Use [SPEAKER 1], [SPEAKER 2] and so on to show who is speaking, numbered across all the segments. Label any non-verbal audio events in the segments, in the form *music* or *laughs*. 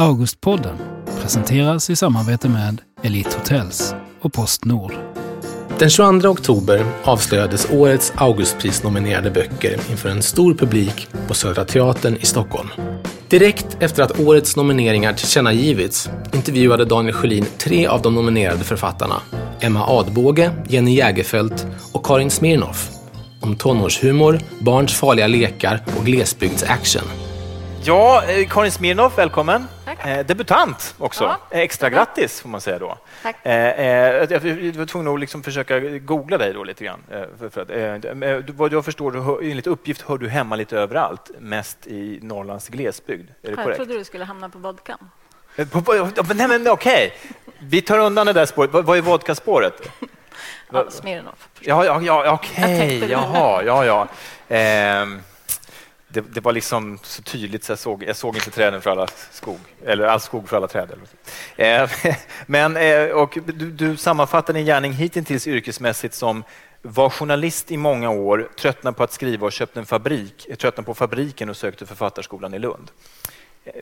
[SPEAKER 1] Augustpodden presenteras i samarbete med Elite Hotels och Postnord.
[SPEAKER 2] Den 22 oktober avslöjades årets Augustpris-nominerade böcker inför en stor publik på Södra Teatern i Stockholm. Direkt efter att årets nomineringar tillkännagivits intervjuade Daniel Sjölin tre av de nominerade författarna, Emma Adbåge, Jenny Jägerfeld och Karin Smirnoff, om tonårshumor, barns farliga lekar och glesbygdsaction.
[SPEAKER 3] Ja, eh, Karin Smirnoff, välkommen. Eh, debutant också.
[SPEAKER 4] Ja.
[SPEAKER 3] Eh, Extra grattis får man säga då.
[SPEAKER 4] Tack.
[SPEAKER 3] Eh, eh, jag var tvungen att liksom försöka googla dig då lite grann. Eh, för, för att, eh, vad jag förstår, enligt uppgift hör du hemma lite överallt, mest i Norrlands glesbygd. Är det
[SPEAKER 4] Jag
[SPEAKER 3] korrekt?
[SPEAKER 4] trodde du skulle hamna på vodkan.
[SPEAKER 3] Nej, men okej. Vi tar undan det där spåret. Vad, är vodkaspåret?
[SPEAKER 4] Ja, Smirnoff.
[SPEAKER 3] Ja, ja, ja
[SPEAKER 4] Jag
[SPEAKER 3] okej.
[SPEAKER 4] det.
[SPEAKER 3] Jaha, ja, ja. Ehm, det, det var liksom så tydligt så jag såg, jag såg inte träden för alla skog, eller all skog för alla träd. Eh, *laughs* Men, eh, och du, du sammanfattar din gärning hittills yrkesmässigt som var journalist i många år, tröttnade på att skriva och köpte en fabrik, eh, tröttnade på fabriken och sökte författarskolan i Lund. Eh,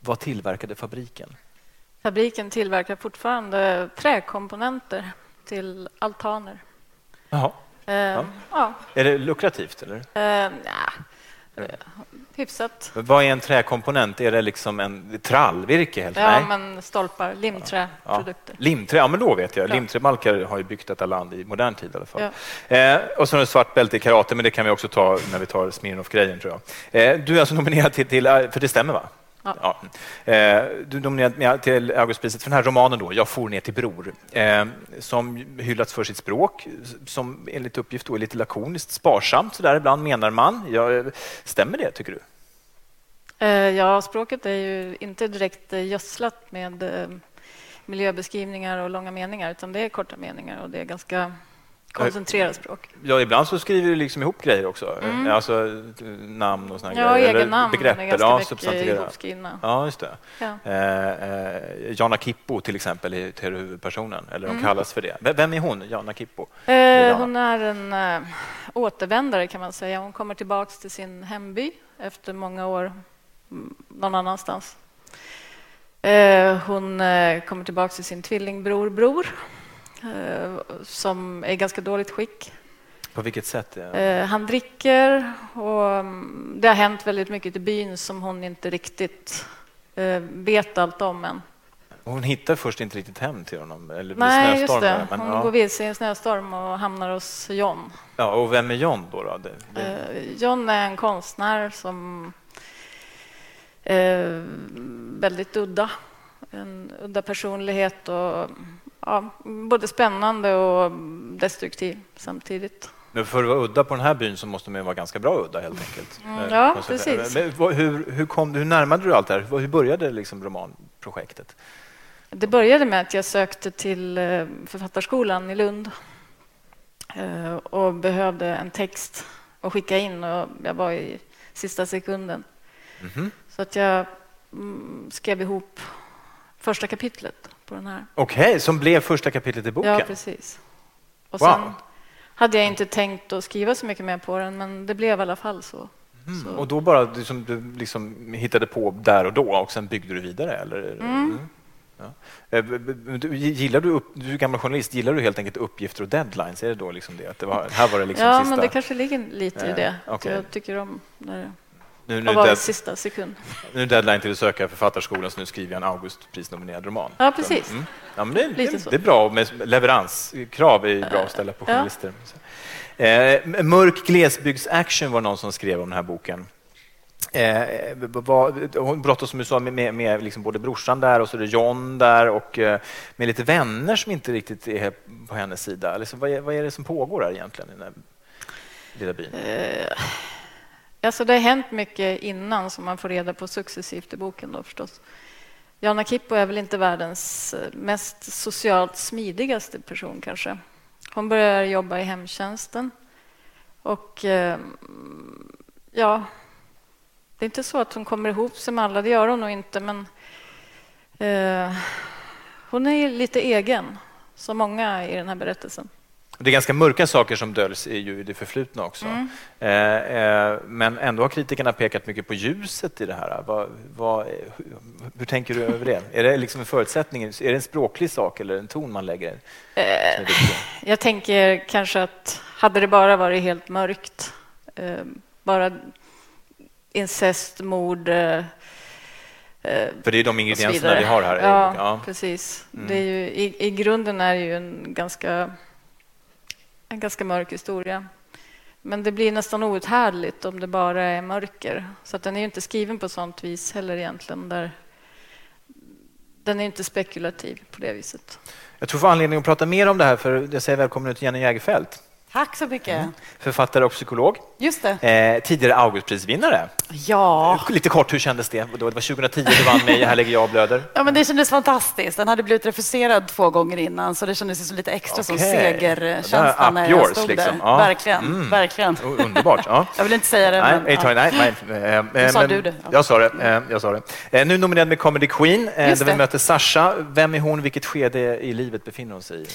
[SPEAKER 3] Vad tillverkade fabriken?
[SPEAKER 4] Fabriken tillverkar fortfarande träkomponenter till altaner.
[SPEAKER 3] Jaha.
[SPEAKER 4] Eh, ja.
[SPEAKER 3] Är det lukrativt? Eller?
[SPEAKER 4] Eh, hyfsat.
[SPEAKER 3] Vad är en träkomponent? Är det liksom en trallvirke? Helt?
[SPEAKER 4] Ja,
[SPEAKER 3] Nej.
[SPEAKER 4] men stolpar,
[SPEAKER 3] Ja.
[SPEAKER 4] limträprodukter.
[SPEAKER 3] Limträ, ja men då vet jag.
[SPEAKER 4] Ja.
[SPEAKER 3] Limträbalkar har ju byggt detta land i modern tid i alla fall.
[SPEAKER 4] Ja.
[SPEAKER 3] Eh, och så har du svart bälte i karate, men det kan vi också ta när vi tar Smirnoff-grejen tror jag. Eh, du är alltså nominerad till, till, eh, för det stämmer va?
[SPEAKER 4] Ja.
[SPEAKER 3] Eh, du nominerad till Augustpriset för den här romanen då, Jag for ner till Bror, eh, som hyllats för sitt språk, som enligt uppgift då är lite lakoniskt, sparsamt sådär ibland menar man. Ja, stämmer det tycker du?
[SPEAKER 4] Eh, ja, språket är ju inte direkt gödslat med miljöbeskrivningar och långa meningar, utan det är korta meningar och det är ganska koncentrerat språk.
[SPEAKER 3] Ja, ibland så skriver du liksom ihop grejer också. Eh, Alltså eh, namn och såna
[SPEAKER 4] Mm. Ja,
[SPEAKER 3] grejer.
[SPEAKER 4] egen namn
[SPEAKER 3] begrepp.
[SPEAKER 4] är
[SPEAKER 3] eller-
[SPEAKER 4] ganska
[SPEAKER 3] ja,
[SPEAKER 4] mycket ihopskrivna.
[SPEAKER 3] Ja, just det.
[SPEAKER 4] Ja.
[SPEAKER 3] Eh, eh, Jana Kippo till exempel är huvudpersonen, eller
[SPEAKER 4] Mm.
[SPEAKER 3] de kallas för det. Vem är hon, Jana Kippo?
[SPEAKER 4] Eh, hon är en eh, återvändare kan man säga. Hon kommer tillbaks till sin hemby efter många år mm, någon annanstans. Eh, hon eh, kommer tillbaks till sin tvillingbror Bror eh, som är i ganska dåligt skick.
[SPEAKER 3] På vilket sätt? Eh,
[SPEAKER 4] Eh, han dricker och mm, det har hänt väldigt mycket i byn som hon inte riktigt eh, vet allt om än.
[SPEAKER 3] Hon hittar först inte riktigt hem till honom, eller
[SPEAKER 4] Nej, just det.
[SPEAKER 3] Men,
[SPEAKER 4] Hon
[SPEAKER 3] ja.
[SPEAKER 4] går vilse i en snöstorm och hamnar hos John.
[SPEAKER 3] Ja, och vem är John då? då? Det, det,
[SPEAKER 4] Eh, John är en konstnär som är väldigt udda. En udda personlighet och ja, både spännande och destruktiv samtidigt.
[SPEAKER 3] Men för att vara udda på den här byn så måste man vara ganska bra udda helt enkelt.
[SPEAKER 4] Mm,
[SPEAKER 3] Eh,
[SPEAKER 4] ja, precis.
[SPEAKER 3] Men, hur, hur, kom, hur närmade du allt det här? Hur började liksom romanprojektet?
[SPEAKER 4] Det började med att jag sökte till eh, Författarskolan i Lund eh, och behövde en text att skicka in och jag var i sista sekunden.
[SPEAKER 3] Mhm.
[SPEAKER 4] Så att jag mm, skrev ihop första kapitlet på den här.
[SPEAKER 3] Okej, som blev första kapitlet i boken?
[SPEAKER 4] Ja, precis. Och
[SPEAKER 3] Wow.
[SPEAKER 4] sen hade jag inte tänkt att skriva så mycket mer på den, men det blev i alla fall så.
[SPEAKER 3] Mm. Och då bara liksom, du liksom hittade på där och då och sen byggde du vidare? Eller? Mm. Ja. Eh, Gillar du, upp, du är gammal journalist, gillar du helt enkelt uppgifter och deadlines? Är det då liksom det? Att det var, här var det liksom
[SPEAKER 4] ja,
[SPEAKER 3] sista...
[SPEAKER 4] men det kanske ligger lite i
[SPEAKER 3] Eh,
[SPEAKER 4] det. Att
[SPEAKER 3] okej.
[SPEAKER 4] Jag tycker om när det
[SPEAKER 3] nu, nu,
[SPEAKER 4] i
[SPEAKER 3] dead,
[SPEAKER 4] sista sekund.
[SPEAKER 3] nu är deadline till att söka Författarskolan så nu skriver jag en Augustprisnominerad roman.
[SPEAKER 4] Ja, precis.
[SPEAKER 3] Mm. ja, men det, det, det är bra med leveranskrav är bra att ställa på
[SPEAKER 4] Ja.
[SPEAKER 3] journalister. Eh, mörk glesbygdsaction var någon som skrev om den här boken. Eh, hon brottas som du sa med, med, med liksom både brorsan där och så är det John där och eh, med lite vänner som inte riktigt är på hennes sida. Alltså, vad, är, vad är det som pågår här egentligen i den här lilla byn?
[SPEAKER 4] Eh, alltså det har hänt mycket innan som man får reda på successivt i boken då förstås. Jana Kippo är väl inte världens eh, mest socialt smidigaste person kanske. Hon börjar jobba i hemtjänsten och eh, ja, det är inte så att hon kommer ihop sig med alla, det gör hon nog inte, men eh, hon är lite egen, som många i den här berättelsen.
[SPEAKER 3] Det är ganska mörka saker som döljs i ju det förflutna också. Mm. Eh, eh, men ändå har kritikerna pekat mycket på ljuset i det här. Vad, vad, hur, hur, tänker du över det? Är det liksom en förutsättning? Är det en språklig sak eller en ton man lägger?
[SPEAKER 4] Eh, jag tänker kanske att hade det bara varit helt mörkt, eh, bara incest, mord
[SPEAKER 3] för det är de ingredienserna vi har här.
[SPEAKER 4] Ja, ja. precis. Mm. Det är ju, i, I grunden är det ju en ganska en ganska mörk historia. Men det blir nästan outhärdligt om det bara är mörker. Så att den är inte skriven på sånt vis heller egentligen. Där den är inte spekulativ på det viset.
[SPEAKER 3] Jag tror vi får anledning att prata mer om det här, för jag säger välkommen ut Jenny Jägerfeld.
[SPEAKER 5] Tack så mycket. Mm.
[SPEAKER 3] Författare och psykolog.
[SPEAKER 5] Just det.
[SPEAKER 3] Eh, tidigare Augustprisvinnare.
[SPEAKER 5] Ja.
[SPEAKER 3] Lite kort, hur kändes det? Det var 2010 du vann med Här lägger jag och blöder.
[SPEAKER 5] Ja, men det kändes fantastiskt. Den hade blivit refuserad två gånger innan, så det kändes lite extra okay. som segerkänsla när jag stod liksom. där. Ja. Verkligen. Mm. Verkligen.
[SPEAKER 3] Underbart. Ja.
[SPEAKER 5] Jag vill inte säga det.
[SPEAKER 3] Nej, men, nej, nej, nej. *laughs*
[SPEAKER 5] Nu sa du det. Ja.
[SPEAKER 3] Jag sa det. Eh, jag sa det. Eh, nu nominerad med Comedy Queen, eh, där vi möter Sasha. Vem är hon? Vilket skede i livet befinner hon sig i?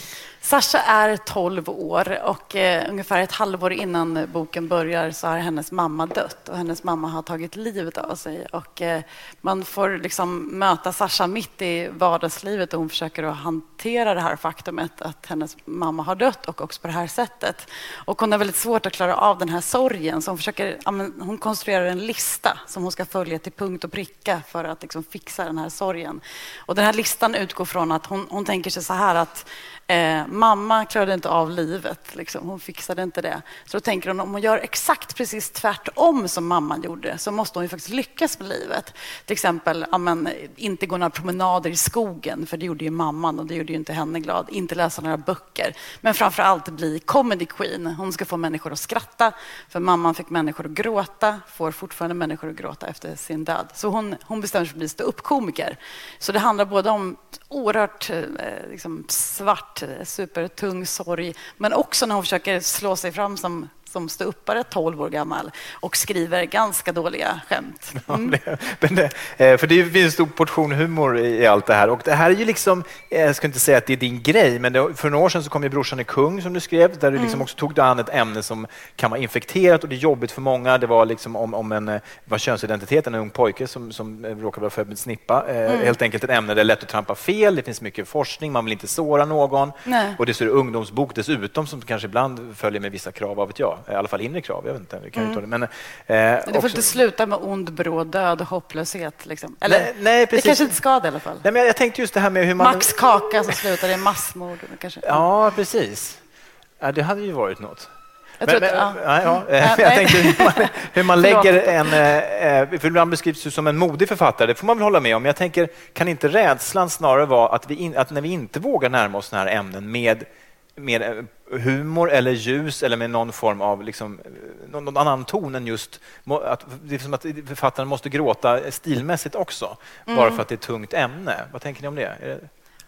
[SPEAKER 5] Sasha är 12 år och eh, ungefär ett halvår innan boken börjar så har hennes mamma dött och hennes mamma har tagit livet av sig. Och, eh, man får liksom möta Sasha mitt i vardagslivet och hon försöker att hantera det här faktumet att hennes mamma har dött och också på det här sättet. Och hon har väldigt svårt att klara av den här sorgen så hon, försöker, hon konstruerar en lista som hon ska följa till punkt och pricka för att liksom fixa den här sorgen. Och den här listan utgår från att hon, hon tänker sig så här att Eh, mamma klarade inte av livet, liksom. hon fixade inte det. Så då tänker hon om hon gör exakt precis tvärtom som mamman gjorde så måste hon ju faktiskt lyckas med livet. Till exempel amen, inte gå några promenader i skogen, för det gjorde ju mamman och det gjorde ju inte henne glad. Inte läsa några böcker, men framför allt bli comedy queen. Hon ska få människor att skratta, för mamman fick människor att gråta, får fortfarande människor att gråta efter sin död. Så hon, hon bestämmer sig för att bli ståuppkomiker. Så det handlar både om oerhört eh, liksom, svart, supertung sorg men också när hon försöker slå sig fram som som ståuppare, 12 år gammal, och skriver ganska dåliga skämt.
[SPEAKER 3] Mm. *laughs* Ja, det, eh, för det finns en stor portion humor i allt det här. Och det här är ju liksom, jag ska inte säga att det är din grej, men det, för några år sedan så kom ju Brorsan är kung som du skrev, där du liksom mm. också tog dig an ett ämne som kan vara infekterat och det är jobbigt för många. Det var liksom om, om en eh, var könsidentitet, en ung pojke som, som råkar vara född med snippa. Eh, mm. Helt enkelt ett ämne där det är lätt att trampa fel, det finns mycket forskning, man vill inte såra någon. Nej. Och det är ungdomsbok dessutom som kanske ibland följer med vissa krav, vad vet jag i alla fall inre krav. Jag vet inte, kan mm. det. Men, eh,
[SPEAKER 5] det får också... inte sluta med ond, bråd död och hopplöshet. Liksom. Eller, nej, nej, precis. Det kanske inte ska det i alla fall.
[SPEAKER 3] Nej, men jag tänkte just det här med hur man...
[SPEAKER 5] Max Kaka som slutar i massmord. Kanske.
[SPEAKER 3] Ja, precis. Ja, det hade ju varit något. Jag, men, men, ja. *laughs* Nej, ja. jag tänkte hur man, hur man *laughs* lägger en... Eh, för ibland beskrivs du som en modig författare, det får man väl hålla med om. Jag tänker, kan inte rädslan snarare vara att, vi in, att när vi inte vågar närma oss sådana här ämnen med med eh, humor eller ljus eller med någon form av liksom, eh, någon annan ton än just att, det är som att författaren måste gråta stilmässigt också, mm. bara för att det är ett tungt ämne. Vad tänker ni om det?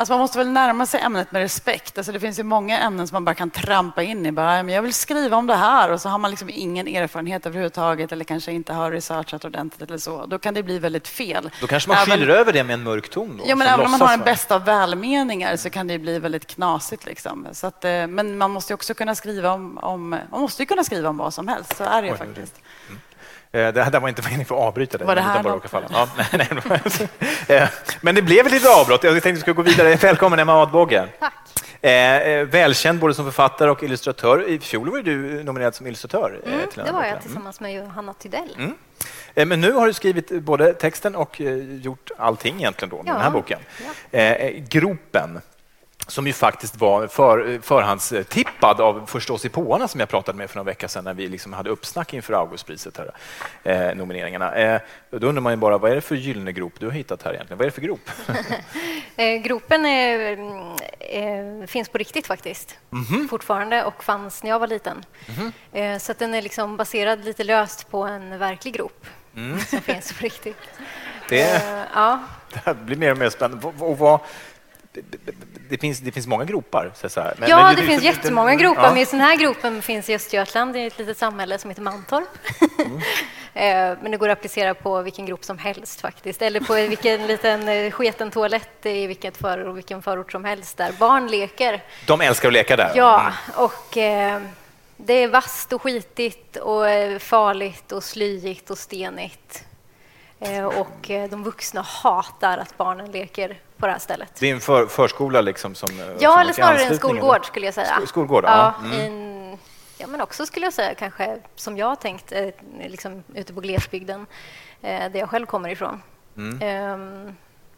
[SPEAKER 5] Alltså man måste väl närma sig ämnet med respekt. Alltså det finns ju många ämnen som man bara kan trampa in i. Bara, men jag vill skriva om det här och så har man liksom ingen erfarenhet överhuvudtaget eller kanske inte har researchat ordentligt eller så. Då kan det bli väldigt fel.
[SPEAKER 3] Då kanske man även, skyller över det med en mörk ton? Då,
[SPEAKER 5] ja, men även om man har den bästa av välmeningar så kan det bli väldigt knasigt. Liksom. Så att, eh, men man måste också kunna skriva om, om, man måste kunna skriva om vad som helst. Så är det ju faktiskt. Mm.
[SPEAKER 3] Eh, det här var inte meningen för att avbryta dig.
[SPEAKER 5] Var det här bara
[SPEAKER 3] falla. Ja, nej, nej. Eh, men det blev ett litet avbrott. Jag tänkte att vi skulle gå vidare. Välkommen Emma Adbåge.
[SPEAKER 6] Tack.
[SPEAKER 3] Eh, välkänd både som författare och illustratör. I fjol var du nominerad som illustratör.
[SPEAKER 6] Mm, det var jag tillsammans med Johanna Tydell. Mm.
[SPEAKER 3] Men nu har du skrivit både texten och gjort allting egentligen då med ja. den här boken. Ja. Gropen som ju faktiskt var för, förhandstippad av förståsigpåarna som jag pratade med för några vecka sedan när vi liksom hade uppsnack inför Augustpriset, här, eh, nomineringarna. Eh, då undrar man ju bara, vad är det för gyllene grop du har hittat här egentligen? Vad är det för grop? *laughs*
[SPEAKER 6] eh, gropen är, eh, finns på riktigt faktiskt, mm -hmm. fortfarande och fanns när jag var liten. Mm -hmm. så den är liksom baserad lite löst på en verklig grop mm. som finns på riktigt.
[SPEAKER 3] Det, eh, ja. *laughs* det blir mer och mer spännande. Och vad, det, finns, det finns många gropar. Så här.
[SPEAKER 6] Men, ja, men det, det, finns jättemånga gropar. Ja. Men den här gropen finns i Östergötland, i ett litet samhälle som heter Mantorp. Mm. *laughs* Eh, men det går att applicera på vilken grupp som helst faktiskt. Eller på vilken *laughs* liten eh, sketen toalett i vilket förort, vilken förort som helst där barn leker.
[SPEAKER 3] De älskar att leka där?
[SPEAKER 6] Ja, mm. och eh, det är vasst och skitigt och farligt och slyigt och stenigt. Eh, och eh, de vuxna hatar att barnen leker på det här stället.
[SPEAKER 3] Det är en för, förskola liksom som...
[SPEAKER 6] Eh, ja, som eller snarare en skolgård skulle jag säga.
[SPEAKER 3] Skolgård,
[SPEAKER 6] ja. ja, mm. ja men också skulle jag säga kanske som jag tänkt, liksom ute på glesbygden, där jag själv kommer ifrån. Mm. Um,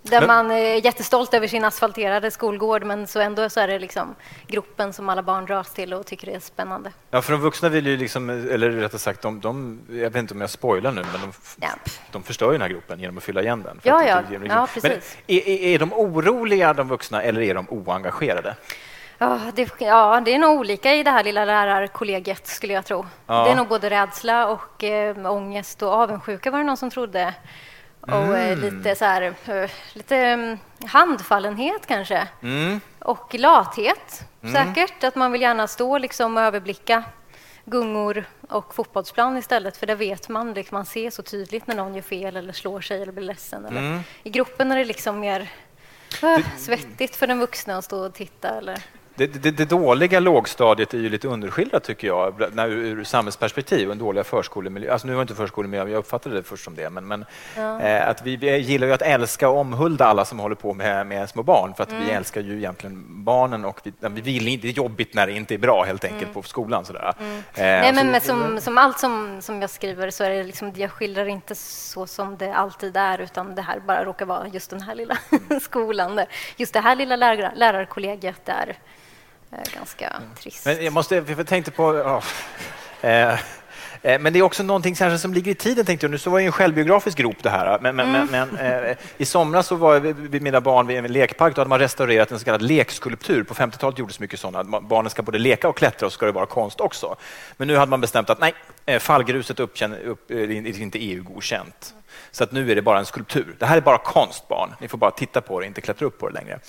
[SPEAKER 6] där men... man är jättestolt över sin asfalterade skolgård men så ändå så är det liksom gruppen som alla barn dras till och tycker det är spännande.
[SPEAKER 3] Ja, för de vuxna vill ju, liksom, eller rättare sagt, de, de, jag vet inte om jag spoilar nu, men de, ja. de förstör ju den här gruppen genom att fylla igen den.
[SPEAKER 6] Ja, ja. ja, precis.
[SPEAKER 3] Men är, är, de oroliga, de vuxna, eller är de oengagerade?
[SPEAKER 6] Ja det, ja, det är nog olika i det här lilla lärarkollegiet, skulle jag tro. Ja. Det är nog både rädsla och äh, ångest och avundsjuka, var det någon som trodde och eh, mm. lite, så här, eh, lite mm, handfallenhet kanske. Mm. Och lathet, mm. säkert. Att man vill gärna stå liksom och överblicka gungor och fotbollsplan istället, för där vet man, liksom, man ser så tydligt när någon gör fel eller slår sig eller blir ledsen. Eller. Mm. I gruppen är det liksom mer äh, svettigt för den vuxna att stå och titta. Eller.
[SPEAKER 3] Det, det, det, dåliga lågstadiet är ju lite underskildrat tycker jag, när, ur samhällsperspektiv. Den dåliga förskolemiljön. Alltså, nu var inte förskolemiljön, jag uppfattade det först som det, men, men ja. eh, att vi, vi, gillar ju att älska och omhulda alla som håller på med, med små barn, för att mm. vi älskar ju egentligen barnen och vi, vi vill inte, det är jobbigt när det inte är bra helt enkelt mm. på skolan. Sådär. Mm.
[SPEAKER 6] Eh, Nej, men, men som, som, allt som, som jag skriver så är det liksom, jag skildrar inte så som det alltid är, utan det här bara råkar vara just den här lilla *laughs* skolan. Just det här lilla lärar, lärarkollegiet där ganska trist.
[SPEAKER 3] Men jag, måste, jag tänkte på... Oh, eh, men det är också någonting som ligger i tiden. Tänkte jag. Nu så var det en självbiografisk grop det här. Men, men, mm. men eh, i somras så var vid mina barn vid en lekpark. Då hade man restaurerat en så kallad lekskulptur. På 50-talet gjordes mycket sådana. Barnen ska både leka och klättra och ska det vara konst också. Men nu hade man bestämt att nej, eh, fallgruset uppkänn, upp, är inte EU-godkänt. Så att nu är det bara en skulptur. Det här är bara konst, barn. Ni får bara titta på det, inte klättra upp på det längre.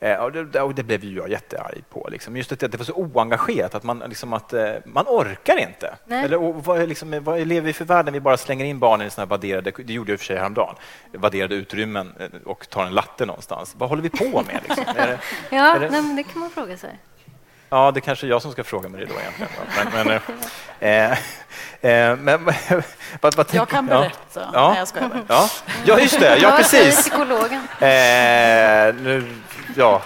[SPEAKER 3] Eh, och det, och det, blev ju jag jättearg på. Liksom. Just att det var så oengagerat, att man, liksom att, eh, man orkar inte. Nej. Eller, vad, liksom, vad lever vi för världen? Vi bara slänger in barnen i såna här vadderade, det gjorde jag för sig häromdagen, vadderade utrymmen eh, och tar en latte någonstans. Vad håller vi på med? Liksom?
[SPEAKER 6] det, *laughs* ja, det... Nej, det kan man fråga sig.
[SPEAKER 3] Ja, det kanske är jag som ska fråga mig det då egentligen. Men, men, eh, eh, men *laughs*
[SPEAKER 5] vad, vad jag kan berätta. Ja. Ja. Nej, jag skojar bara.
[SPEAKER 3] Ja. ja, just det. Ja, precis.
[SPEAKER 6] Psykologen.
[SPEAKER 3] Eh, nu ja.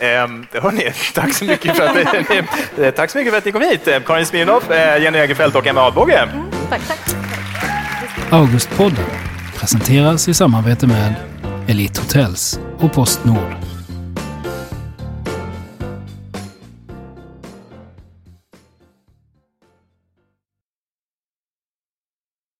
[SPEAKER 3] Ähm, hörni, tack så mycket för att, tack så mycket för att ni kom hit. Karin Smirnoff, Jenny Egerfeldt och Emma Adbåge. Mm,
[SPEAKER 6] tack, tack.
[SPEAKER 1] Augustpodden presenteras i samarbete med Elite Hotels och Postnord.